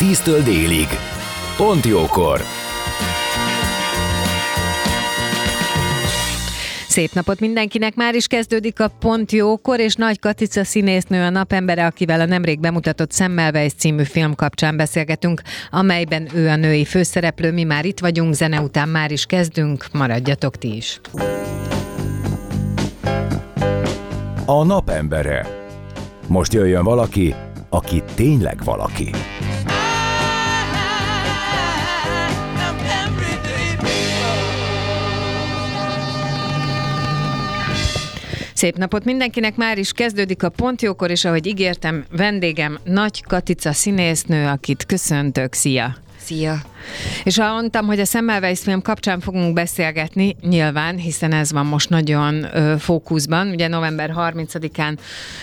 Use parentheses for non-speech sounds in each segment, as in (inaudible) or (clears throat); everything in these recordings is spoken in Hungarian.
10-től délig. Pont jókor! Szép napot mindenkinek! Már is kezdődik a Pont Jókor, és Nagy Katica színésznő a napembere, akivel a nemrég bemutatott Szemmelweis című film kapcsán beszélgetünk, amelyben ő a női főszereplő. Mi már itt vagyunk, zene után már is kezdünk, maradjatok ti is! A napembere. Most jöjjön valaki, aki tényleg valaki. Szép napot mindenkinek, már is kezdődik a Pontjókor, és ahogy ígértem, vendégem Nagy Katica színésznő, akit köszöntök. Szia! Szia! És ha mondtam, hogy a Semmelweis film kapcsán fogunk beszélgetni, nyilván, hiszen ez van most nagyon ö, fókuszban. Ugye november 30-án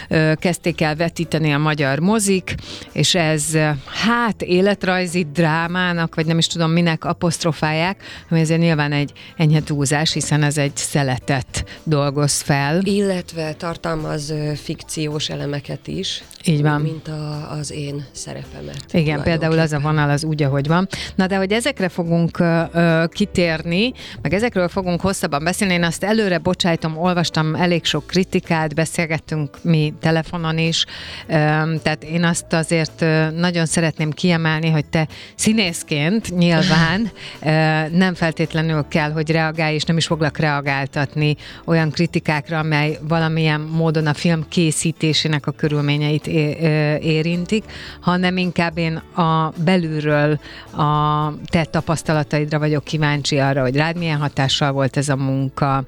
ö, kezdték el vetíteni a magyar mozik, és ez hát életrajzi drámának, vagy nem is tudom minek apostrofálják, ami ezért nyilván egy enyhe túlzás, hiszen ez egy szeletet dolgoz fel. Illetve tartalmaz ö, fikciós elemeket is. Így van. Mint a, az én szerepemet. Igen, például az a vonal az úgy, ahogy van. Na de hogy ezekre fogunk ö, kitérni, meg ezekről fogunk hosszabban beszélni, én azt előre bocsájtom, olvastam elég sok kritikát, beszélgettünk mi telefonon is, ö, tehát én azt azért ö, nagyon szeretném kiemelni, hogy te színészként nyilván ö, nem feltétlenül kell, hogy reagálj, és nem is foglak reagáltatni olyan kritikákra, amely valamilyen módon a film készítésének a körülményeit érintik, hanem inkább én a belülről a te tapasztalataidra vagyok kíváncsi arra, hogy rád milyen hatással volt ez a munka,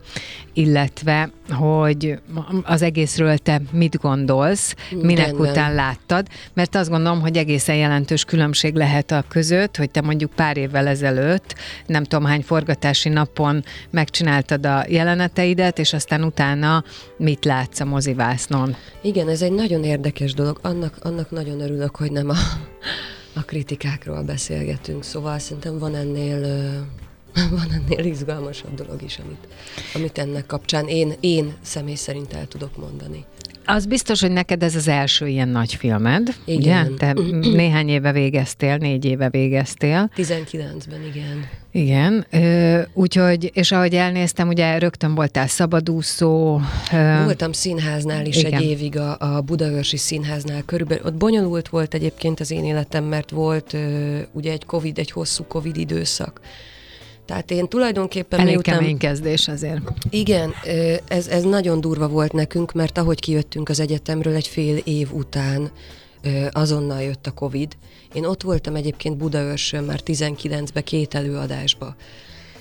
illetve, hogy az egészről te mit gondolsz, minek Rendben. után láttad, mert azt gondolom, hogy egészen jelentős különbség lehet a között, hogy te mondjuk pár évvel ezelőtt, nem tudom hány forgatási napon megcsináltad a jeleneteidet, és aztán utána mit látsz a mozivásznon. Igen, ez egy nagyon érdekes dolog. Annak, annak nagyon örülök, hogy nem a a kritikákról beszélgetünk, szóval szerintem van ennél (laughs) van ennél izgalmasabb dolog is, amit, amit ennek kapcsán én, én személy szerint el tudok mondani. Az biztos, hogy neked ez az első ilyen nagy filmed, igen. ugye? Te néhány éve végeztél, négy éve végeztél. 19-ben, igen. Igen, úgyhogy, és ahogy elnéztem, ugye rögtön voltál szabadúszó. Voltam színháznál is igen. egy évig, a, a Budaörsi színháznál körülbelül. Ott bonyolult volt egyébként az én életem, mert volt ugye egy Covid, egy hosszú Covid időszak. Tehát én tulajdonképpen Elég miután... kemény kezdés azért. Igen, ez, ez nagyon durva volt nekünk, mert ahogy kijöttünk az egyetemről egy fél év után, azonnal jött a Covid. Én ott voltam egyébként Budaörsön már 19-be két előadásba.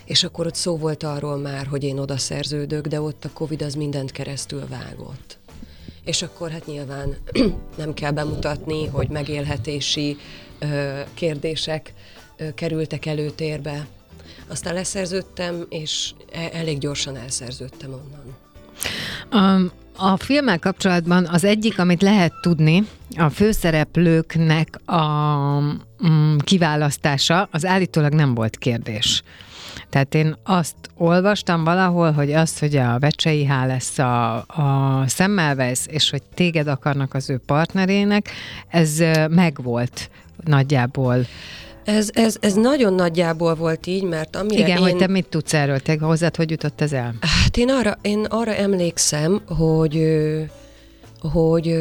És akkor ott szó volt arról már, hogy én oda szerződök, de ott a Covid az mindent keresztül vágott. És akkor hát nyilván (clears throat) nem kell bemutatni, hogy megélhetési kérdések kerültek előtérbe. Aztán leszerződtem, és e- elég gyorsan elszerződtem onnan. Um, a filmmel kapcsolatban az egyik, amit lehet tudni, a főszereplőknek a mm, kiválasztása, az állítólag nem volt kérdés. Tehát én azt olvastam valahol, hogy az, hogy a Vecsei H lesz a, a Szemmelweis, és hogy téged akarnak az ő partnerének, ez megvolt nagyjából. Ez, ez, ez nagyon nagyjából volt így, mert amire Igen, én... hogy te mit tudsz erről? Te hozzád hogy jutott ez el? Hát én arra, én arra emlékszem, hogy hogy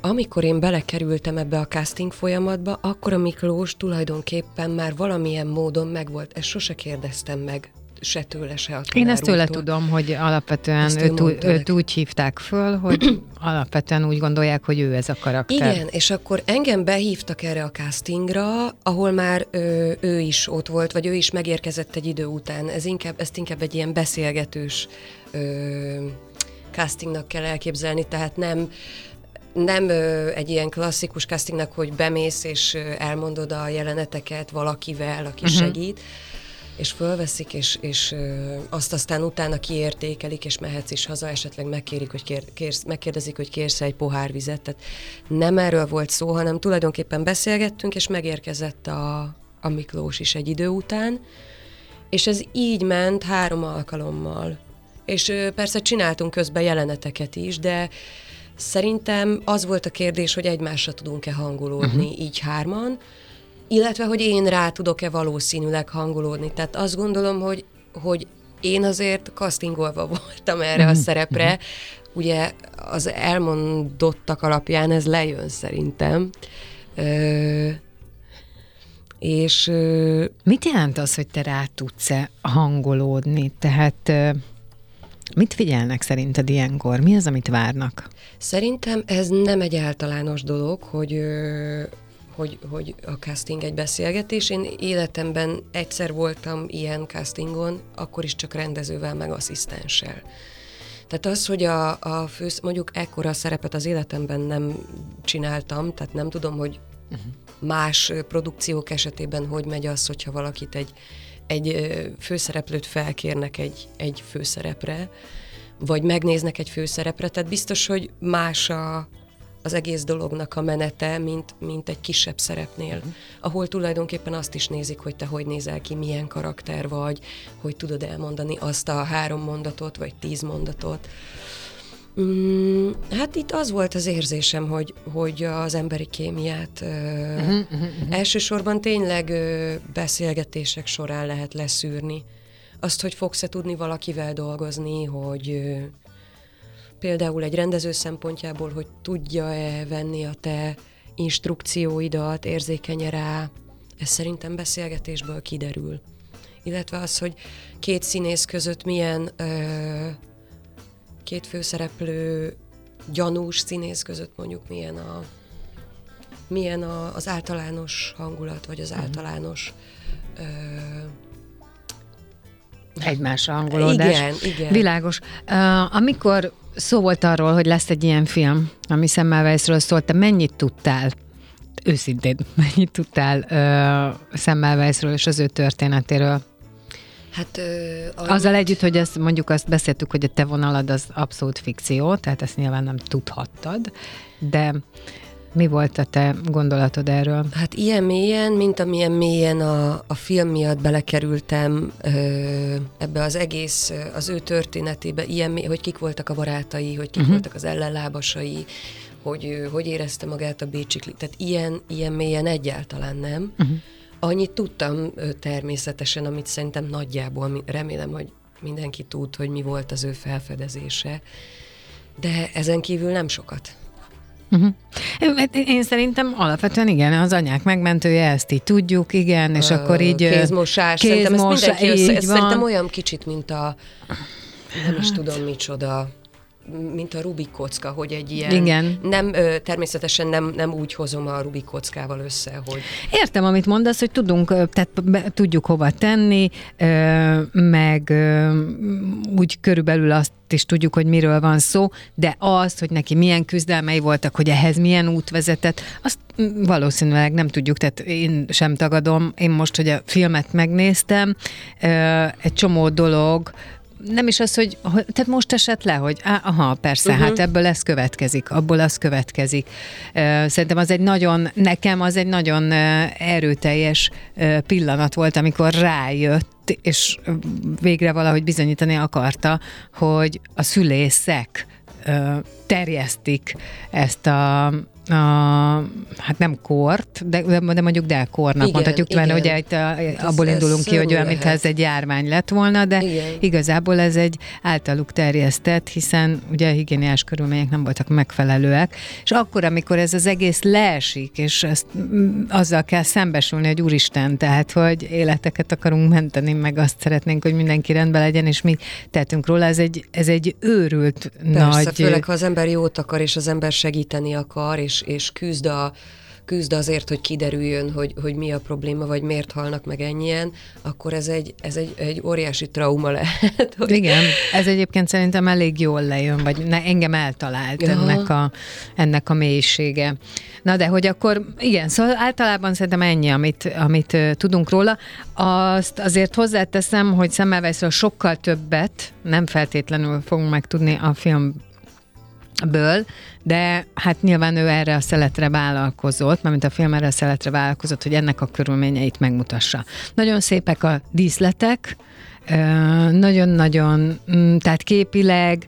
amikor én belekerültem ebbe a casting folyamatba, akkor a Miklós tulajdonképpen már valamilyen módon megvolt. Ezt sose kérdeztem meg se tőle, se a Én ezt tőle tudom, hogy alapvetően őt, őt, őt úgy hívták föl, hogy (clears throat) alapvetően úgy gondolják, hogy ő ez a karakter. Igen, és akkor engem behívtak erre a castingra, ahol már ő, ő is ott volt, vagy ő is megérkezett egy idő után. Ez inkább, ezt inkább egy ilyen beszélgetős ö, castingnak kell elképzelni, tehát nem nem ö, egy ilyen klasszikus castingnak, hogy bemész és ö, elmondod a jeleneteket valakivel, aki uh-huh. segít, és fölveszik, és, és azt aztán utána kiértékelik, és mehetsz is haza, esetleg megkérik, hogy kér, kérsz, megkérdezik, hogy kérsz egy pohár vizet. Tehát nem erről volt szó, hanem tulajdonképpen beszélgettünk, és megérkezett a, a Miklós is egy idő után, és ez így ment három alkalommal. És persze csináltunk közben jeleneteket is, de szerintem az volt a kérdés, hogy egymásra tudunk-e hangolódni uh-huh. így hárman, illetve hogy én rá tudok-e valószínűleg hangolódni. Tehát azt gondolom, hogy, hogy én azért castingolva (laughs) voltam erre a szerepre, ugye az elmondottak alapján ez lejön szerintem. Ö, és ö, Mit jelent az, hogy te rá tudsz-e hangolódni? Tehát ö, mit figyelnek szerinted ilyenkor? Mi az, amit várnak? Szerintem ez nem egy általános dolog, hogy, ö, hogy, hogy a casting egy beszélgetés. Én életemben egyszer voltam ilyen castingon, akkor is csak rendezővel, meg asszisztenssel. Tehát az, hogy a, a fősz, mondjuk ekkora szerepet az életemben nem csináltam, tehát nem tudom, hogy uh-huh. más produkciók esetében hogy megy az, hogyha valakit egy, egy főszereplőt felkérnek egy, egy főszerepre, vagy megnéznek egy főszerepre, tehát biztos, hogy más a, az egész dolognak a menete, mint, mint egy kisebb szerepnél, uh-huh. ahol tulajdonképpen azt is nézik, hogy te hogy nézel ki, milyen karakter vagy, hogy tudod elmondani azt a három mondatot, vagy tíz mondatot. Mm, hát itt az volt az érzésem, hogy, hogy az emberi kémiát uh-huh. elsősorban tényleg ö, beszélgetések során lehet leszűrni. Azt, hogy fogsz-e tudni valakivel dolgozni, hogy ö, például egy rendező szempontjából, hogy tudja-e venni a te instrukcióidat, érzékenye rá, ez szerintem beszélgetésből kiderül. Illetve az, hogy két színész között milyen ö, két főszereplő gyanús színész között mondjuk milyen a milyen a, az általános hangulat, vagy az általános ö, Egymásra hangolódás. Igen, igen. Világos. Uh, amikor szó volt arról, hogy lesz egy ilyen film, ami Semmelweisről szólt, te mennyit tudtál, őszintén, (laughs) mennyit tudtál uh, Semmelweisről és az ő történetéről? Hát, ö, Azzal együtt, hogy ezt mondjuk azt beszéltük, hogy a te vonalad az abszolút fikció, tehát ezt nyilván nem tudhattad, de mi volt a te gondolatod erről? Hát ilyen mélyen, mint amilyen mélyen a, a film miatt belekerültem ö, ebbe az egész, az ő történetébe, ilyen mély, hogy kik voltak a barátai, hogy kik uh-huh. voltak az ellenlábasai, hogy ő, hogy érezte magát a Bécsikli. Tehát ilyen, ilyen mélyen egyáltalán nem. Uh-huh. Annyit tudtam természetesen, amit szerintem nagyjából, remélem, hogy mindenki tud, hogy mi volt az ő felfedezése, de ezen kívül nem sokat. Uh-huh. Én szerintem alapvetően igen, az anyák megmentője, ezt így tudjuk, igen, és Ö, akkor így... ö, Kézmosás, szerintem kézmosa- mindenki össze, ez van. szerintem olyan kicsit, mint a nem is tudom micsoda, mint a Rubik kocka, hogy egy ilyen... Igen. Nem, természetesen nem, nem úgy hozom a Rubik kockával össze, hogy Értem, amit mondasz, hogy tudunk, tehát be, tudjuk hova tenni, meg úgy körülbelül azt is tudjuk, hogy miről van szó, de az, hogy neki milyen küzdelmei voltak, hogy ehhez milyen út vezetett, azt valószínűleg nem tudjuk, tehát én sem tagadom. Én most, hogy a filmet megnéztem, egy csomó dolog, nem is az, hogy, tehát most esett le, hogy á, aha, persze, uh-huh. hát ebből ez következik, abból az következik. Szerintem az egy nagyon, nekem az egy nagyon erőteljes pillanat volt, amikor rájött, és végre valahogy bizonyítani akarta, hogy a szülészek terjesztik ezt a, a, hát nem kort, de, de mondjuk delkornak Igen, mondhatjuk, mert igen. ugye itt a, Ez- abból ez indulunk ki, hogy olyan, mintha ez egy járvány lett volna, de Igen. igazából ez egy általuk terjesztett, hiszen ugye a higiéniás körülmények nem voltak megfelelőek, és akkor, amikor ez az egész leesik, és ezt, mm, azzal kell szembesülni, hogy úristen, tehát, hogy életeket akarunk menteni, meg azt szeretnénk, hogy mindenki rendben legyen, és mi tettünk róla, ez egy, ez egy őrült Persze, nagy... főleg ha az ember jót akar, és az ember segíteni akar, és, és küzd a küzd azért, hogy kiderüljön, hogy, hogy mi a probléma, vagy miért halnak meg ennyien, akkor ez egy, ez egy, egy óriási trauma lehet. Hogy... Igen, ez egyébként szerintem elég jól lejön, vagy ne, engem eltalált ennek a, ennek a mélysége. Na de hogy akkor, igen, szóval általában szerintem ennyi, amit, amit uh, tudunk róla. Azt azért hozzáteszem, hogy Semmelweisről sokkal többet nem feltétlenül fogunk megtudni a film ből, de hát nyilván ő erre a szeletre vállalkozott, mármint a film erre a szeletre vállalkozott, hogy ennek a körülményeit megmutassa. Nagyon szépek a díszletek, nagyon-nagyon, mm, tehát képileg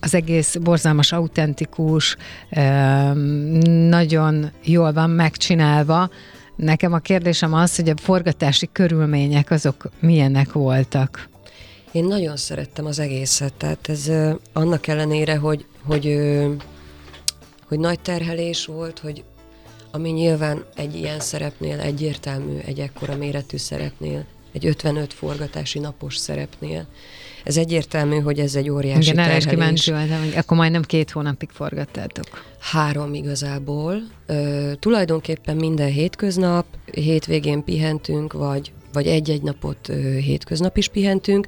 az egész borzalmas, autentikus, nagyon jól van megcsinálva. Nekem a kérdésem az, hogy a forgatási körülmények azok milyenek voltak. Én nagyon szerettem az egészet, tehát ez annak ellenére, hogy, hogy, hogy nagy terhelés volt, hogy ami nyilván egy ilyen szerepnél egyértelmű, egy ekkora méretű szerepnél, egy 55 forgatási napos szerepnél. Ez egyértelmű, hogy ez egy óriási Igen, terhelés. kíváncsi voltam, hogy akkor majdnem két hónapig forgattátok. Három igazából. Ö, tulajdonképpen minden hétköznap, hétvégén pihentünk, vagy, vagy egy-egy napot hétköznap is pihentünk.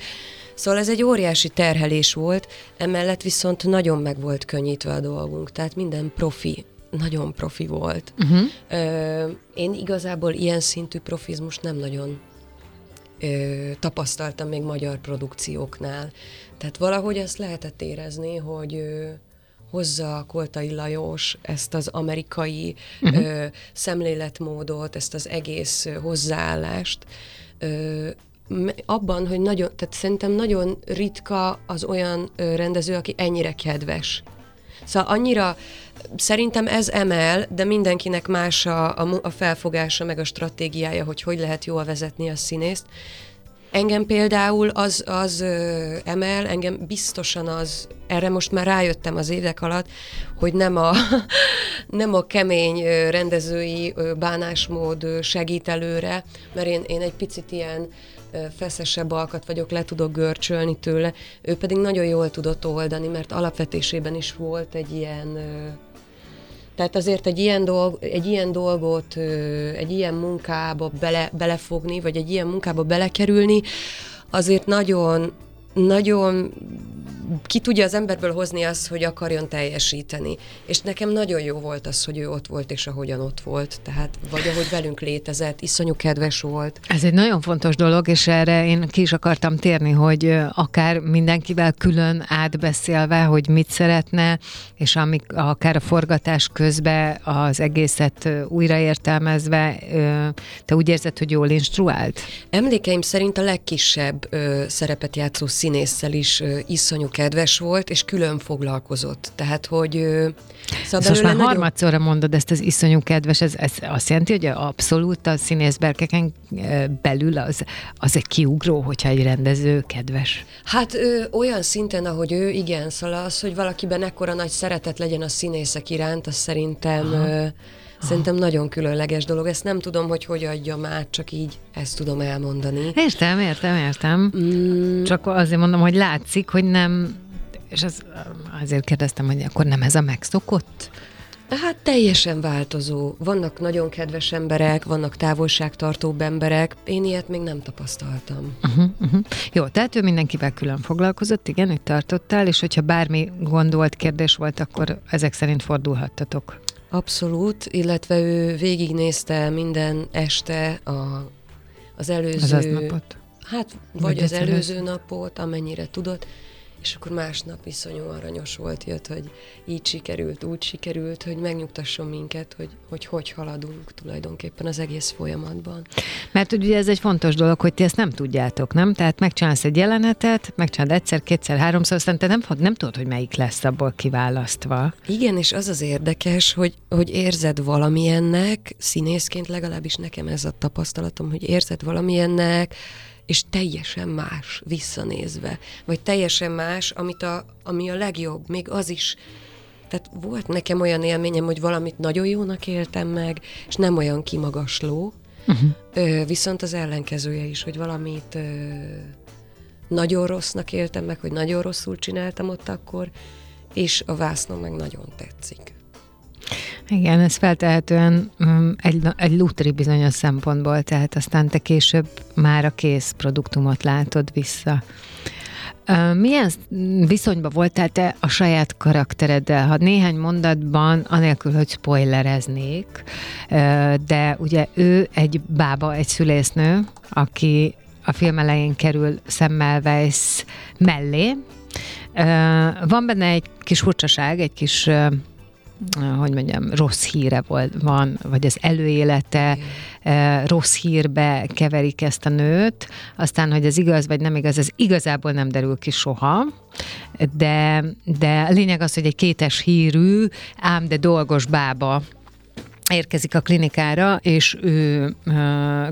Szóval ez egy óriási terhelés volt, emellett viszont nagyon meg volt könnyítve a dolgunk, tehát minden profi nagyon profi volt. Uh-huh. Ö, én igazából ilyen szintű profizmus nem nagyon ö, tapasztaltam még magyar produkcióknál. Tehát valahogy ezt lehetett érezni, hogy ö, hozza Koltai Lajos ezt az amerikai uh-huh. ö, szemléletmódot, ezt az egész ö, hozzáállást, ö, abban, hogy nagyon, tehát szerintem nagyon ritka az olyan ö, rendező, aki ennyire kedves. Szóval annyira, szerintem ez emel, de mindenkinek más a, a, a felfogása, meg a stratégiája, hogy hogy lehet jól vezetni a színészt. Engem például az, az ö, emel, engem biztosan az, erre most már rájöttem az évek alatt, hogy nem a, (laughs) nem a kemény rendezői bánásmód segít előre, mert én, én egy picit ilyen feszesebb alkat vagyok, le tudok görcsölni tőle, ő pedig nagyon jól tudott oldani, mert alapvetésében is volt egy ilyen tehát azért egy ilyen, dolg, egy ilyen dolgot, egy ilyen munkába bele, belefogni, vagy egy ilyen munkába belekerülni, azért nagyon, nagyon ki tudja az emberből hozni azt, hogy akarjon teljesíteni. És nekem nagyon jó volt az, hogy ő ott volt, és ahogyan ott volt. Tehát, vagy ahogy velünk létezett, iszonyú kedves volt. Ez egy nagyon fontos dolog, és erre én ki is akartam térni, hogy akár mindenkivel külön átbeszélve, hogy mit szeretne, és amik, akár a forgatás közben az egészet újraértelmezve, te úgy érzed, hogy jól instruált? Emlékeim szerint a legkisebb szerepet játszó színésszel is iszonyú kedves volt, és külön foglalkozott. Tehát, hogy... Szóval most már nagyon... harmadszorra mondod ezt az iszonyú kedves, ez, ez azt jelenti, hogy abszolút a színészberkeken belül az, az egy kiugró, hogyha egy rendező kedves? Hát ö, olyan szinten, ahogy ő, igen, szóval az, hogy valakiben ekkora nagy szeretet legyen a színészek iránt, az szerintem... Ö, Szerintem nagyon különleges dolog. Ezt nem tudom, hogy hogy adjam át, csak így ezt tudom elmondani. Értem, értem, értem. Mm. Csak azért mondom, hogy látszik, hogy nem, és az, azért kérdeztem, hogy akkor nem ez a megszokott? Hát teljesen változó. Vannak nagyon kedves emberek, vannak távolságtartóbb emberek. Én ilyet még nem tapasztaltam. Uh-huh, uh-huh. Jó, tehát ő mindenkivel külön foglalkozott, igen, itt tartottál, és hogyha bármi gondolt kérdés volt, akkor ezek szerint fordulhattatok. Abszolút, illetve ő végignézte minden este a, az előző... Az napot? Hát, vagy, vagy az előző napot, amennyire tudott, és akkor másnap iszonyú aranyos volt, jött, hogy így sikerült, úgy sikerült, hogy megnyugtasson minket, hogy hogy, hogy haladunk tulajdonképpen az egész folyamatban. Mert ugye ez egy fontos dolog, hogy ti ezt nem tudjátok, nem? Tehát megcsinálsz egy jelenetet, megcsinálod egyszer, kétszer, háromszor, aztán te nem, nem tudod, hogy melyik lesz abból kiválasztva. Igen, és az az érdekes, hogy, hogy érzed valamilyennek, színészként legalábbis nekem ez a tapasztalatom, hogy érzed valamilyennek, és teljesen más visszanézve, vagy teljesen más, amit a, ami a legjobb, még az is. Tehát volt nekem olyan élményem, hogy valamit nagyon jónak éltem meg, és nem olyan kimagasló, uh-huh. ö, viszont az ellenkezője is, hogy valamit ö, nagyon rossznak éltem meg, hogy nagyon rosszul csináltam ott akkor, és a vásznom meg nagyon tetszik. Igen, ez feltehetően um, egy, egy lutri bizonyos szempontból, tehát aztán te később már a kész produktumot látod vissza. Milyen viszonyban voltál te a saját karaktereddel? Ha néhány mondatban, anélkül, hogy spoilereznék, de ugye ő egy bába, egy szülésznő, aki a film elején kerül Semmelweis mellé. Van benne egy kis furcsaság, egy kis hogy mondjam, rossz híre volt, van, vagy az előélete Igen. rossz hírbe keverik ezt a nőt, aztán, hogy ez igaz, vagy nem igaz, ez igazából nem derül ki soha, de, de a lényeg az, hogy egy kétes hírű, ám de dolgos bába érkezik a klinikára, és ő uh,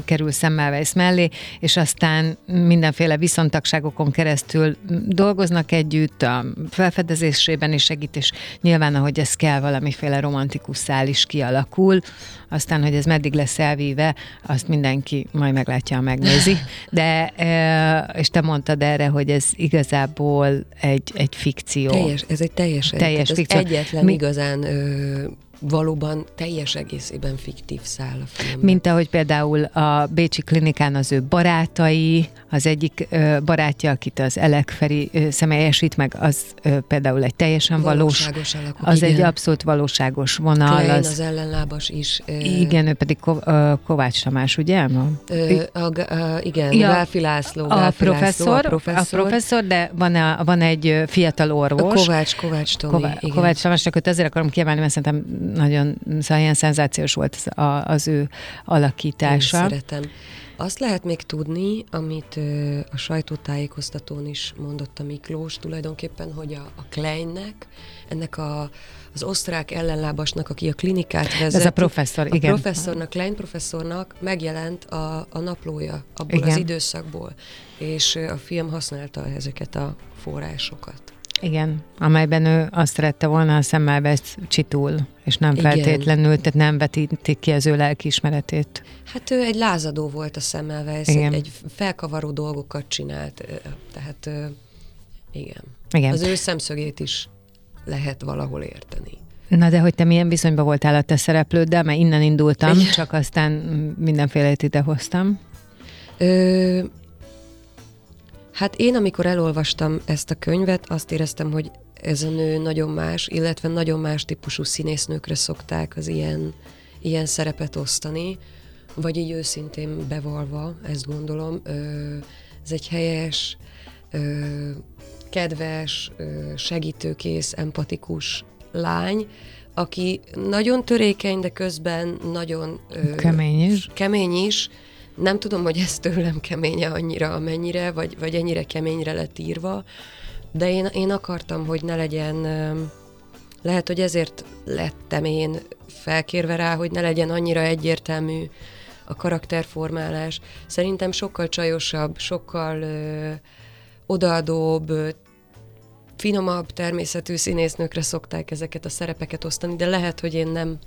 kerül Semmelweis mellé, és aztán mindenféle viszontagságokon keresztül dolgoznak együtt, a felfedezésében is segít, és nyilván, ahogy ez kell, valamiféle romantikus szál is kialakul, aztán, hogy ez meddig lesz elvíve, azt mindenki majd meglátja, megnézi. De, uh, és te mondtad erre, hogy ez igazából egy, egy fikció. Teljes, ez egy teljesen, teljes fikció. egyetlen Mi, igazán ö, valóban teljes egészében fiktív szál a film. Mint ahogy például a Bécsi klinikán az ő barátai, az egyik barátja, akit az Elekferi személyesít meg, az például egy teljesen valós, alakú, az igen. egy abszolút valóságos vonal. Klein, az, az ellenlábas is. Igen, ő pedig Kovács Tamás, ugye? Ö, a, a, igen, ja, Gálfi László. A professzor, László, a professzor, a professzor, de van, a, van egy fiatal orvos. Kovács, Kovács Tomi, Ková, igen. Kovács Tamásnak, őt ezért akarom kiemelni, mert szerintem nagyon szóval ilyen szenzációs volt az, a, az ő alakítása. Én szeretem. Azt lehet még tudni, amit ö, a sajtótájékoztatón is mondott a Miklós, tulajdonképpen, hogy a, a Kleinnek, ennek a, az osztrák ellenlábasnak, aki a klinikát vezet. Ez a professzor, a igen. professzornak, Klein professzornak megjelent a, a naplója abból igen. az időszakból, és a film használta ezeket a forrásokat. Igen, amelyben ő azt szerette volna a szemmel csitul, és nem Igen. feltétlenül, tehát nem vetítik ki az ő lelkiismeretét. Hát ő egy lázadó volt a szemmel egy, egy felkavaró dolgokat csinált, tehát igen. igen. Az ő szemszögét is lehet valahol érteni. Na de hogy te milyen viszonyban voltál a te szereplőddel, mert innen indultam, Igen. csak aztán mindenféle ide hoztam. Ö, Hát én, amikor elolvastam ezt a könyvet, azt éreztem, hogy ez a nő nagyon más, illetve nagyon más típusú színésznőkre szokták az ilyen, ilyen szerepet osztani, vagy így őszintén bevalva, ezt gondolom. Ez egy helyes, kedves, segítőkész, empatikus lány, aki nagyon törékeny, de közben nagyon kemény is. Kemény is, nem tudom, hogy ez tőlem keménye annyira, amennyire, vagy, vagy ennyire keményre lett írva, de én, én akartam, hogy ne legyen, lehet, hogy ezért lettem én felkérve rá, hogy ne legyen annyira egyértelmű a karakterformálás. Szerintem sokkal csajosabb, sokkal ö, odaadóbb, finomabb természetű színésznőkre szokták ezeket a szerepeket osztani, de lehet, hogy én nem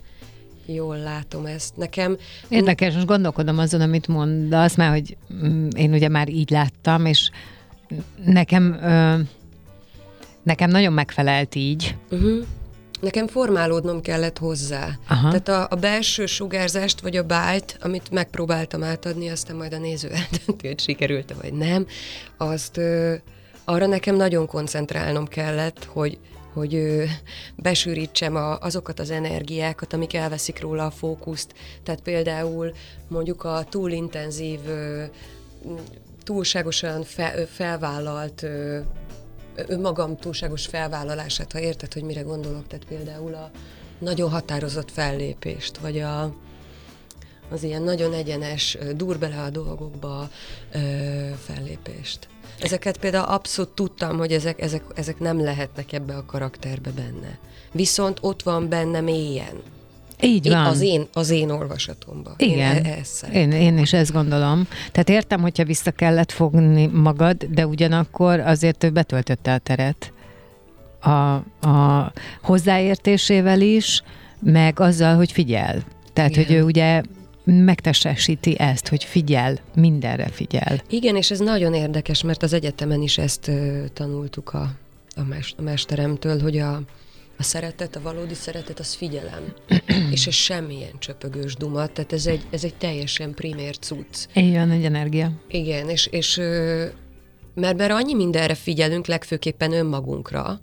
jól látom ezt. Nekem... Érdekes, most gondolkodom azon, amit mondasz, mert hogy mm, én ugye már így láttam, és nekem nekem nagyon megfelelt így. Uh-huh. Nekem formálódnom kellett hozzá. Aha. Tehát a, a belső sugárzást, vagy a bájt, amit megpróbáltam átadni, aztán majd a néző (laughs) eldönti, hogy sikerült vagy nem, azt ö, arra nekem nagyon koncentrálnom kellett, hogy hogy ö, besűrítsem a, azokat az energiákat, amik elveszik róla a fókuszt. Tehát például mondjuk a túlintenzív, ö, túlságosan fe, felvállalt ö, önmagam túlságos felvállalását, ha érted, hogy mire gondolok, tehát például a nagyon határozott fellépést, vagy a, az ilyen nagyon egyenes, dur bele a dolgokba ö, fellépést. Ezeket például abszolút tudtam, hogy ezek, ezek, ezek nem lehetnek ebbe a karakterbe benne. Viszont ott van benne mélyen. Így én, van. Az én, az én olvasatomban. Igen, én, e- ezt én, én is ezt gondolom. Tehát értem, hogyha vissza kellett fogni magad, de ugyanakkor azért ő betöltötte a teret a, a hozzáértésével is, meg azzal, hogy figyel. Tehát, Igen. hogy ő ugye megtestesíti ezt, hogy figyel, mindenre figyel. Igen, és ez nagyon érdekes, mert az egyetemen is ezt tanultuk a, a, mes- a mesteremtől, hogy a, A szeretet, a valódi szeretet, az figyelem. (clears throat) és ez semmilyen csöpögős duma, tehát ez egy, ez egy teljesen primér cucc. Igen, egy energia. Igen, és, és mert, mert annyi mindenre figyelünk, legfőképpen önmagunkra,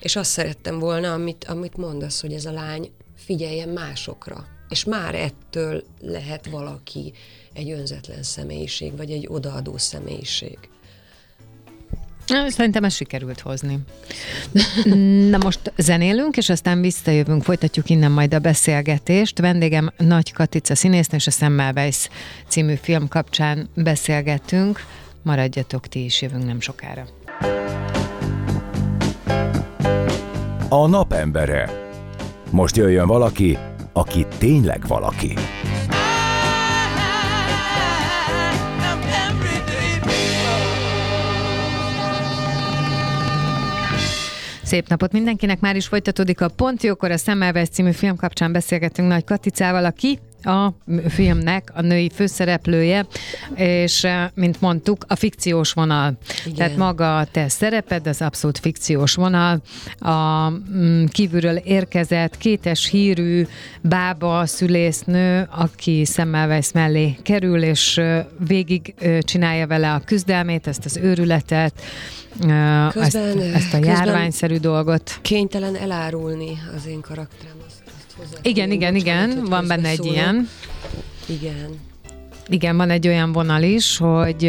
és azt szerettem volna, amit, amit mondasz, hogy ez a lány figyeljen másokra. És már ettől lehet valaki egy önzetlen személyiség, vagy egy odaadó személyiség. Szerintem ezt sikerült hozni. (laughs) Na most zenélünk, és aztán visszajövünk, folytatjuk innen majd a beszélgetést. Vendégem Nagy Katica színésznő, és a Semmelweis című film kapcsán beszélgettünk. Maradjatok ti is, jövünk nem sokára. A napembere. Most jöjjön valaki, aki tényleg valaki. Szép napot mindenkinek, már is folytatódik a Pont Jókor, a Szemmelweis című film kapcsán beszélgetünk Nagy Katicával, aki a filmnek a női főszereplője, és eh, mint mondtuk, a fikciós vonal. Igen. Tehát maga a te szereped, az abszolút fikciós vonal. A mm, kívülről érkezett kétes hírű bába szülésznő, aki Semmelweis mellé kerül, és eh, végig eh, csinálja vele a küzdelmét, ezt az őrületet, közben, ezt, ezt a járványszerű dolgot. Kénytelen elárulni az én karakterem. Azt igen, igen, igen, van benne egy ilyen. Igen. Igen, van egy olyan vonal is, hogy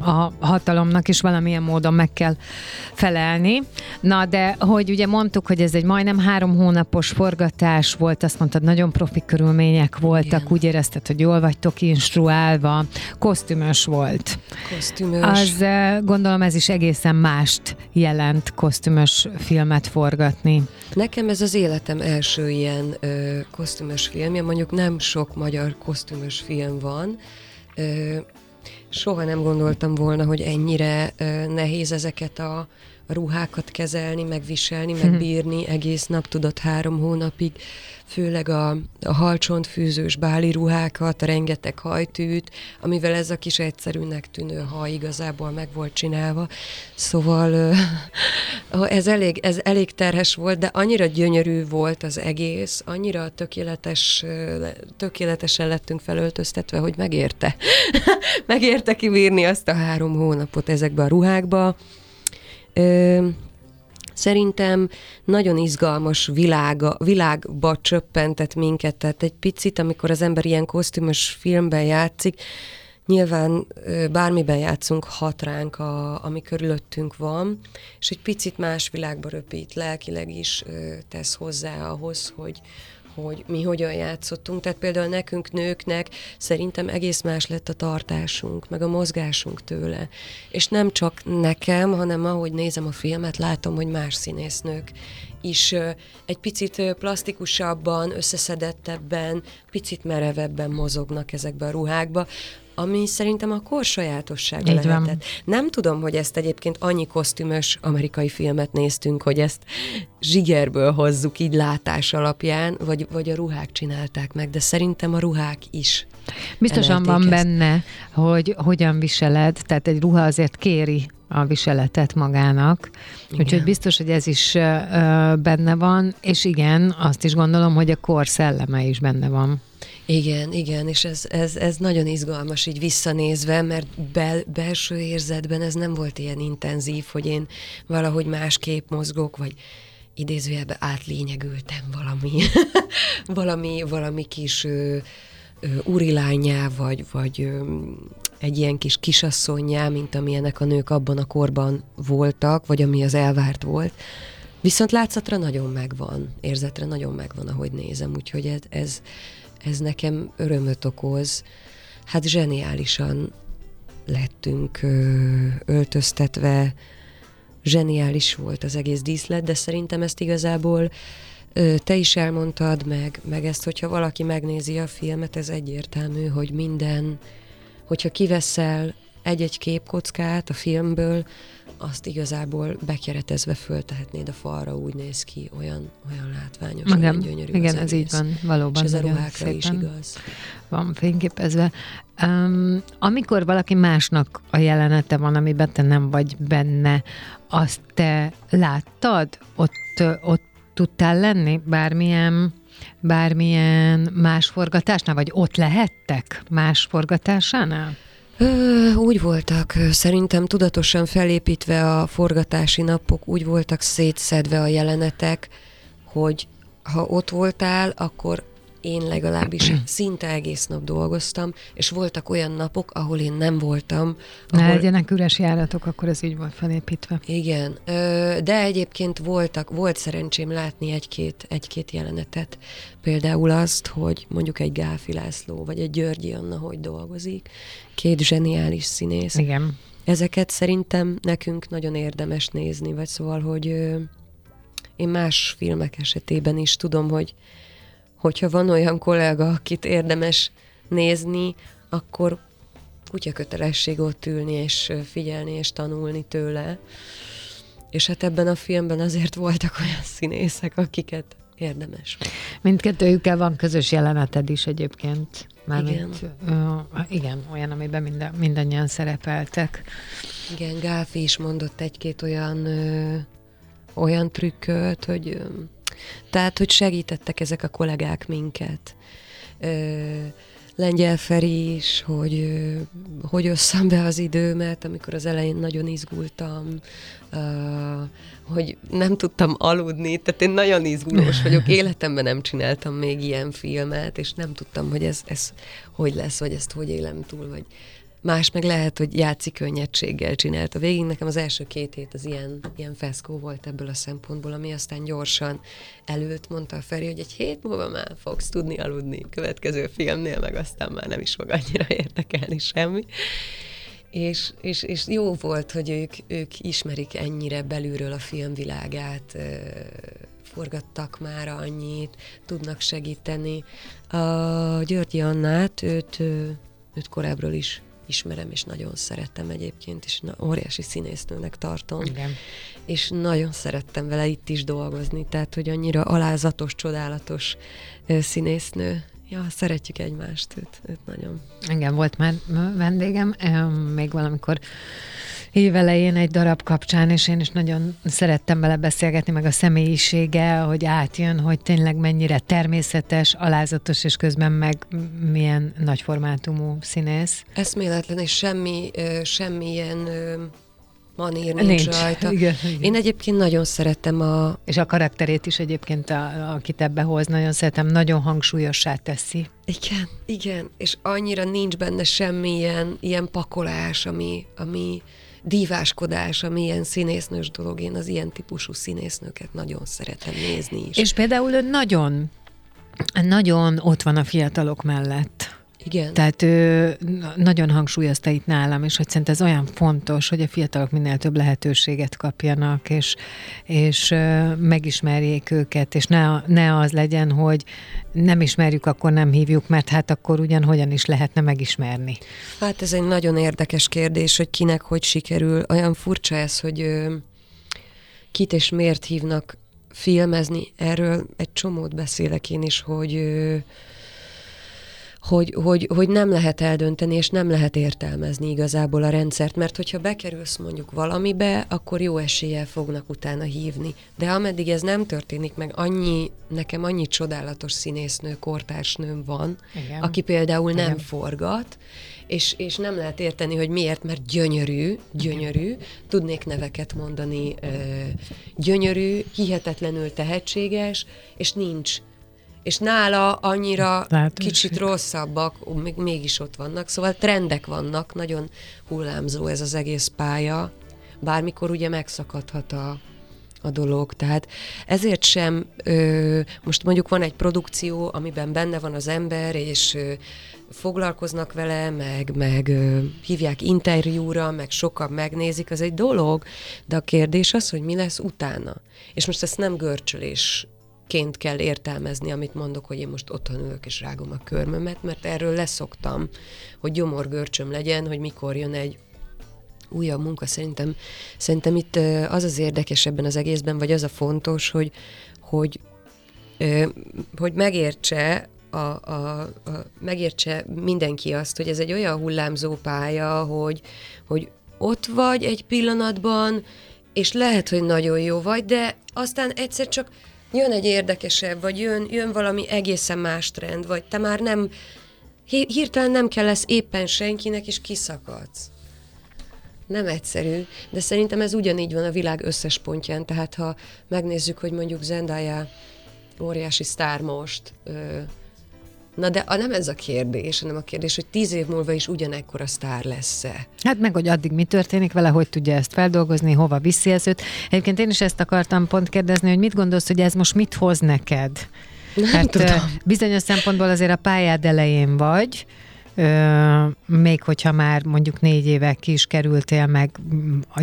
a hatalomnak is valamilyen módon meg kell felelni. Na, de hogy ugye mondtuk, hogy ez egy majdnem három hónapos forgatás volt, azt mondtad, nagyon profi körülmények voltak, Igen. úgy érezted, hogy jól vagytok instruálva, kosztümös volt. Kosztümös. Az gondolom ez is egészen mást jelent kosztümös filmet forgatni. Nekem ez az életem első ilyen ö, kosztümös filmje, mondjuk nem sok magyar kosztümös film van, soha nem gondoltam volna, hogy ennyire nehéz ezeket a ruhákat kezelni, megviselni, (laughs) megbírni egész nap, tudott három hónapig, főleg a, a halcsontfűzős báli ruhákat, a rengeteg hajtűt, amivel ez a kis egyszerűnek tűnő haj igazából meg volt csinálva. Szóval (laughs) ez elég, ez elég terhes volt, de annyira gyönyörű volt az egész, annyira tökéletes, tökéletesen lettünk felöltöztetve, hogy megérte. (laughs) megérte kibírni azt a három hónapot ezekbe a ruhákba. Szerintem nagyon izgalmas világa, világba csöppentett minket, tehát egy picit, amikor az ember ilyen kosztümös filmben játszik, Nyilván bármiben játszunk, hat ránk, a, ami körülöttünk van, és egy picit más világba röpít, lelkileg is tesz hozzá ahhoz, hogy, hogy mi hogyan játszottunk. Tehát például nekünk nőknek szerintem egész más lett a tartásunk, meg a mozgásunk tőle. És nem csak nekem, hanem ahogy nézem a filmet, látom, hogy más színésznők is egy picit plastikusabban, összeszedettebben, picit merevebben mozognak ezekbe a ruhákba, ami szerintem a kor sajátossága Így lehetett. Van. Nem tudom, hogy ezt egyébként annyi kosztümös amerikai filmet néztünk, hogy ezt zsigerből hozzuk így látás alapján, vagy, vagy a ruhák csinálták meg, de szerintem a ruhák is. Biztosan van ezt. benne, hogy hogyan viseled, tehát egy ruha azért kéri a viseletet magának. Igen. Úgyhogy biztos, hogy ez is uh, benne van, és igen, azt is gondolom, hogy a kor szelleme is benne van. Igen, igen, és ez, ez, ez nagyon izgalmas így visszanézve, mert bel, belső érzetben ez nem volt ilyen intenzív, hogy én valahogy másképp mozgok, vagy idézőjelben átlényegültem valami, (laughs) valami, valami kis ö, ö, urilányá, vagy, vagy ö, egy ilyen kis kisasszonyjá, mint amilyenek a nők abban a korban voltak, vagy ami az elvárt volt. Viszont látszatra nagyon megvan, érzetre nagyon megvan, ahogy nézem, úgyhogy ez, ez, ez nekem örömöt okoz. Hát zseniálisan lettünk öltöztetve, zseniális volt az egész díszlet, de szerintem ezt igazából te is elmondtad, meg, meg ezt, hogyha valaki megnézi a filmet, ez egyértelmű, hogy minden, hogyha kiveszel egy-egy képkockát a filmből, azt igazából bekeretezve föltehetnéd a falra, úgy néz ki, olyan, olyan látványos, igen, olyan gyönyörű Igen, ez így van, valóban. És ez a ruhákra is igaz. Van fényképezve. Um, amikor valaki másnak a jelenete van, amiben te nem vagy benne, azt te láttad? Ott, ott tudtál lenni bármilyen bármilyen más forgatásnál, vagy ott lehettek más forgatásánál? Úgy voltak, szerintem tudatosan felépítve a forgatási napok, úgy voltak szétszedve a jelenetek, hogy ha ott voltál, akkor én legalábbis (clears throat) szinte egész nap dolgoztam, és voltak olyan napok, ahol én nem voltam. Ne ahol... legyenek üres járatok, akkor ez így volt felépítve. Igen, de egyébként voltak, volt szerencsém látni egy-két, egy-két jelenetet. Például azt, hogy mondjuk egy Gáfi László, vagy egy Györgyi Anna hogy dolgozik. Két zseniális színész. Igen. Ezeket szerintem nekünk nagyon érdemes nézni, vagy szóval, hogy én más filmek esetében is tudom, hogy hogyha van olyan kollega, akit érdemes nézni, akkor kutya kötelesség ott ülni, és figyelni, és tanulni tőle. És hát ebben a filmben azért voltak olyan színészek, akiket érdemes. Mindkettőjükkel van közös jeleneted is egyébként. Mármint, igen. Uh, igen, olyan, amiben minden, mindannyian szerepeltek. Igen, Gáfi is mondott egy-két olyan, ö, olyan trükköt, hogy ö, tehát, hogy segítettek ezek a kollégák minket. Ö, Lengyel Feri is, hogy hogy osszam be az időmet, amikor az elején nagyon izgultam, uh, hogy nem tudtam aludni, tehát én nagyon izgulós vagyok, (laughs) életemben nem csináltam még ilyen filmet, és nem tudtam, hogy ez, ez hogy lesz, vagy ezt hogy élem túl, vagy Más meg lehet, hogy játszik könnyedséggel csinálta. Végig nekem az első két hét az ilyen, ilyen feszkó volt ebből a szempontból, ami aztán gyorsan előtt mondta a Feri, hogy egy hét múlva már fogsz tudni aludni következő filmnél, meg aztán már nem is fog annyira (laughs) érdekelni semmi. És, és, és jó volt, hogy ők, ők ismerik ennyire belülről a filmvilágát, forgattak már annyit, tudnak segíteni. A Györgyi Annát, őt, őt korábbról is ismerem, és nagyon szerettem egyébként, és na, óriási színésznőnek tartom. Igen. És nagyon szerettem vele itt is dolgozni, tehát, hogy annyira alázatos, csodálatos ö, színésznő. Ja, szeretjük egymást, őt, őt nagyon. Igen, volt már vendégem, még valamikor évelején egy darab kapcsán, és én is nagyon szerettem vele beszélgetni, meg a személyisége, hogy átjön, hogy tényleg mennyire természetes, alázatos, és közben meg milyen nagyformátumú színész. Eszméletlen, és semmi, semmilyen manír nincs, nincs rajta. (laughs) Igen, igen. Én egyébként nagyon szeretem a... És a karakterét is egyébként, a, akit ebbe hoz, nagyon szeretem, nagyon hangsúlyossá teszi. Igen, igen, és annyira nincs benne semmilyen ilyen pakolás, ami, ami díváskodás, ami ilyen színésznős dolog. Én az ilyen típusú színésznőket nagyon szeretem nézni is. És például ő nagyon, nagyon ott van a fiatalok mellett. Igen. Tehát ő nagyon hangsúlyozta itt nálam, és hogy szerint ez olyan fontos, hogy a fiatalok minél több lehetőséget kapjanak, és, és megismerjék őket, és ne, ne az legyen, hogy nem ismerjük, akkor nem hívjuk, mert hát akkor ugyan hogyan is lehetne megismerni. Hát ez egy nagyon érdekes kérdés, hogy kinek hogy sikerül. Olyan furcsa ez, hogy kit és miért hívnak filmezni. Erről egy csomót beszélek én is, hogy hogy, hogy, hogy nem lehet eldönteni, és nem lehet értelmezni igazából a rendszert, mert hogyha bekerülsz mondjuk valamibe, akkor jó eséllyel fognak utána hívni. De ameddig ez nem történik meg, annyi, nekem annyi csodálatos színésznő, kortársnőm van, Igen. aki például Igen. nem forgat, és, és nem lehet érteni, hogy miért, mert gyönyörű, gyönyörű, tudnék neveket mondani, gyönyörű, hihetetlenül tehetséges, és nincs és nála annyira Lehetőség. kicsit rosszabbak, még, mégis ott vannak, szóval trendek vannak, nagyon hullámzó ez az egész pálya, bármikor ugye megszakadhat a, a dolog. Tehát ezért sem, ö, most mondjuk van egy produkció, amiben benne van az ember, és ö, foglalkoznak vele, meg, meg ö, hívják interjúra, meg sokan megnézik, az egy dolog, de a kérdés az, hogy mi lesz utána. És most ezt nem görcsölés ként kell értelmezni, amit mondok, hogy én most otthon ülök és rágom a körmömet, mert erről leszoktam, hogy gyomorgörcsöm legyen, hogy mikor jön egy újabb munka. Szerintem, szerintem itt az az érdekes ebben az egészben, vagy az a fontos, hogy, hogy, hogy megértse a, a, a, megértse mindenki azt, hogy ez egy olyan hullámzó pálya, hogy, hogy ott vagy egy pillanatban, és lehet, hogy nagyon jó vagy, de aztán egyszer csak jön egy érdekesebb, vagy jön, jön valami egészen más trend, vagy te már nem, hirtelen nem kell lesz éppen senkinek, és kiszakadsz. Nem egyszerű, de szerintem ez ugyanígy van a világ összes pontján, tehát ha megnézzük, hogy mondjuk Zendaya óriási sztár most, ö, na de a, nem ez a kérdés, hanem a kérdés, hogy tíz év múlva is ugyanekkora sztár lesz-e. Hát meg, hogy addig mi történik vele, hogy tudja ezt feldolgozni, hova viszi ez őt. Egyébként én is ezt akartam pont kérdezni, hogy mit gondolsz, hogy ez most mit hoz neked? Nem Hát tudom. bizonyos szempontból azért a pályád elején vagy, Ö, még hogyha már mondjuk négy éve ki is kerültél, meg a-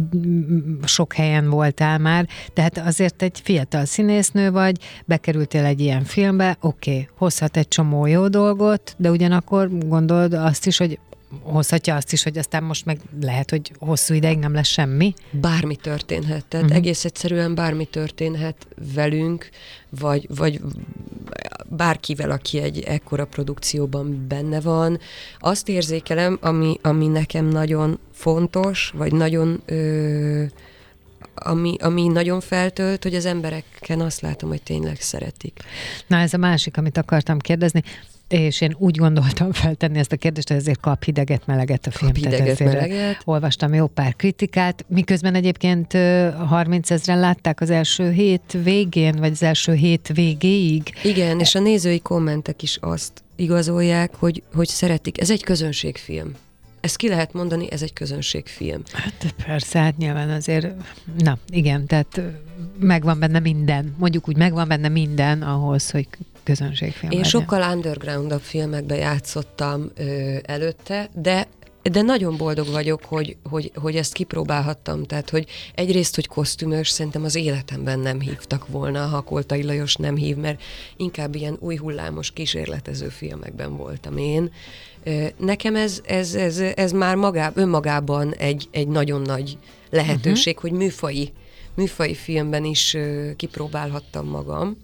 sok helyen voltál már, tehát azért egy fiatal színésznő vagy, bekerültél egy ilyen filmbe, oké, okay, hozhat egy csomó jó dolgot, de ugyanakkor gondolod azt is, hogy hozhatja azt is, hogy aztán most meg lehet, hogy hosszú ideig nem lesz semmi. bármi történhet. Tehát uh-huh. egész egyszerűen bármi történhet velünk, vagy, vagy bárkivel, aki egy ekkora produkcióban benne van. Azt érzékelem, ami, ami nekem nagyon fontos, vagy nagyon... Ö, ami, ami nagyon feltölt, hogy az embereken azt látom, hogy tényleg szeretik. Na ez a másik, amit akartam kérdezni, és én úgy gondoltam feltenni ezt a kérdést, hogy ezért kap hideget, meleget a film. Kap hideget, meleget. Olvastam jó pár kritikát, miközben egyébként ö, 30 ezeren látták az első hét végén, vagy az első hét végéig. Igen, és a nézői kommentek is azt igazolják, hogy, hogy szeretik. Ez egy közönségfilm. Ezt ki lehet mondani, ez egy közönségfilm. Hát persze, hát nyilván azért, na igen, tehát megvan benne minden, mondjuk úgy megvan benne minden ahhoz, hogy közönségfilm Én legyen. sokkal undergroundabb filmekben játszottam ö, előtte, de de nagyon boldog vagyok, hogy, hogy, hogy ezt kipróbálhattam. Tehát, hogy egyrészt, hogy kosztümös, szerintem az életemben nem hívtak volna, ha Koltai Lajos nem hív, mert inkább ilyen új hullámos kísérletező filmekben voltam én. Nekem ez, ez, ez, ez már magá, önmagában egy, egy nagyon nagy lehetőség, uh-huh. hogy műfai, műfai filmben is kipróbálhattam magam.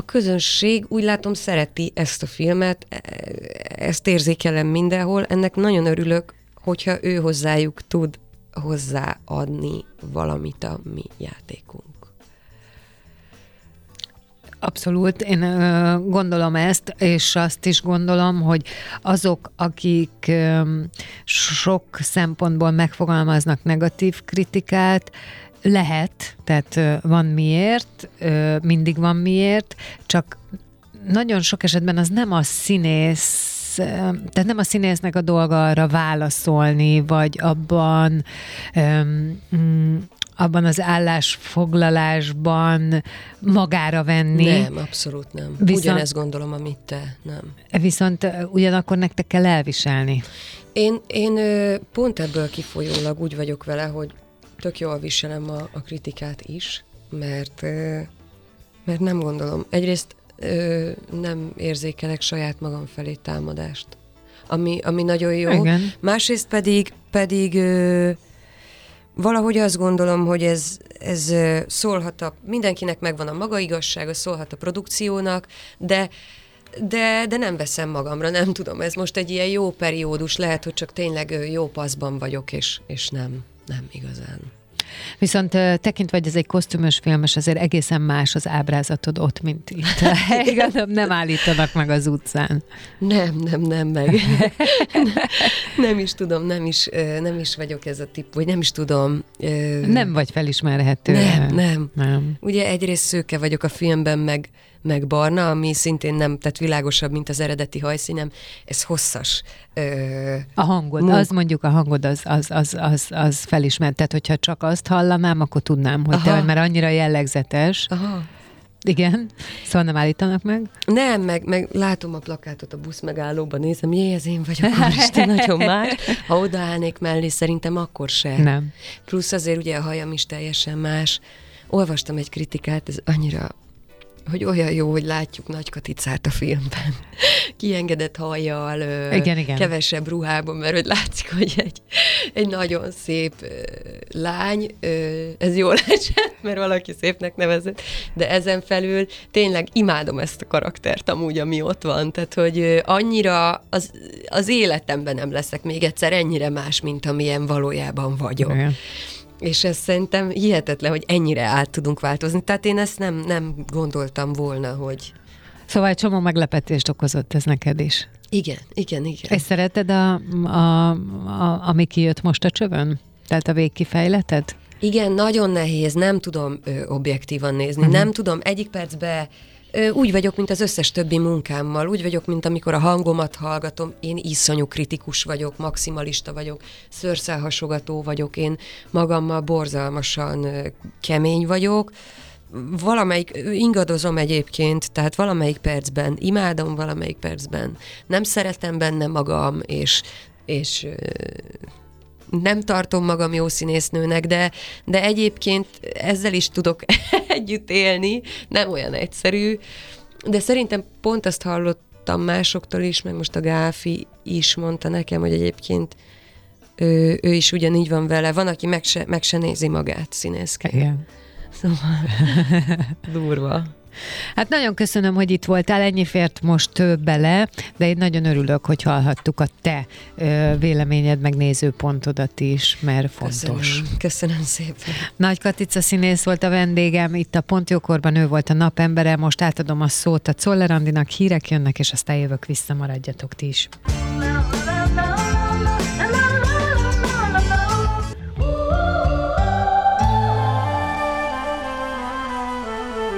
A közönség úgy látom szereti ezt a filmet, e- ezt érzékelem mindenhol, ennek nagyon örülök, hogyha ő hozzájuk tud hozzáadni valamit a mi játékunk. Abszolút, én gondolom ezt, és azt is gondolom, hogy azok, akik sok szempontból megfogalmaznak negatív kritikát, lehet, tehát van miért, mindig van miért, csak nagyon sok esetben az nem a színész tehát nem a színésznek a dolga arra válaszolni, vagy abban mm, abban az állásfoglalásban magára venni. Nem, abszolút nem. Viszont-. Ugyanezt gondolom, amit te, nem. Viszont ugyanakkor nektek kell elviselni. Én, én pont ebből kifolyólag úgy vagyok vele, hogy tök jól viselem a, a kritikát is, mert, mert nem gondolom. Egyrészt nem érzékelek saját magam felé támadást, ami, ami nagyon jó. Igen. Másrészt pedig, pedig valahogy azt gondolom, hogy ez, ez szólhat a, mindenkinek megvan a maga igazsága, szólhat a produkciónak, de de, de nem veszem magamra, nem tudom, ez most egy ilyen jó periódus, lehet, hogy csak tényleg jó paszban vagyok, és, és nem, nem igazán. Viszont tekintve, hogy ez egy kosztümös film, és azért egészen más az ábrázatod ott, mint itt. (laughs) (laughs) Igazán nem állítanak meg az utcán. Nem, nem, nem, meg. (laughs) nem is tudom, nem is, nem is vagyok ez a tip, vagy nem is tudom. Nem vagy felismerhető. Nem, nem. Nem. Ugye egyrészt szőke vagyok a filmben, meg, meg barna, ami szintén nem, tehát világosabb, mint az eredeti hajszínem. Ez hosszas. Ö, A hangod, Munk- az mondjuk a hangod, az, az, az, az, az felismert. Tehát, hogyha csak azt hallanám, akkor tudnám, hogy te Aha. vagy, mert annyira jellegzetes. aha. Igen. Szóval nem állítanak meg. Nem, meg, meg látom a plakátot a busz megállóban, nézem, jé, ez én vagyok, úristen, nagyon (laughs) más. Ha odaállnék mellé, szerintem akkor se. Nem. Plusz azért ugye a hajam is teljesen más. Olvastam egy kritikát, ez annyira hogy olyan jó, hogy látjuk Nagy Katicát a filmben. (laughs) Kiengedett hajjal, ö, Igen, igen. kevesebb ruhában, mert hogy látszik, hogy egy, egy nagyon szép ö, lány, ö, ez jól esett, mert valaki szépnek nevezett, de ezen felül tényleg imádom ezt a karaktert amúgy, ami ott van, tehát hogy annyira az, az életemben nem leszek még egyszer ennyire más, mint amilyen valójában vagyok. Igen. És ez szerintem hihetetlen, hogy ennyire át tudunk változni. Tehát én ezt nem, nem gondoltam volna, hogy... Szóval egy csomó meglepetést okozott ez neked is. Igen, igen, igen. És szereted, a, a, a, ami kijött most a csövön? Tehát a végkifejleted? Igen, nagyon nehéz, nem tudom ö, objektívan nézni, uh-huh. nem tudom egyik percbe ö, úgy vagyok, mint az összes többi munkámmal, úgy vagyok, mint amikor a hangomat hallgatom, én iszonyú kritikus vagyok, maximalista vagyok, szőrszálhasogató vagyok, én magammal borzalmasan kemény vagyok, valamelyik, ingadozom egyébként, tehát valamelyik percben imádom, valamelyik percben. Nem szeretem benne magam, és, és nem tartom magam jó színésznőnek, de, de egyébként ezzel is tudok (laughs) együtt élni, nem olyan egyszerű, de szerintem pont azt hallottam másoktól is, meg most a Gáfi is mondta nekem, hogy egyébként ő, ő is ugyanígy van vele. Van, aki meg se, meg se nézi magát színészként. Igen. Szóval (laughs) durva. Hát nagyon köszönöm, hogy itt voltál, ennyi fért most bele, de én nagyon örülök, hogy hallhattuk a te véleményed, meg nézőpontodat is, mert fontos. Köszönöm, köszönöm szépen. Nagy Katica színész volt a vendégem, itt a Pontjókorban ő volt a napembere, most átadom a szót a Czoller Andinak, hírek jönnek, és aztán jövök vissza, maradjatok ti is.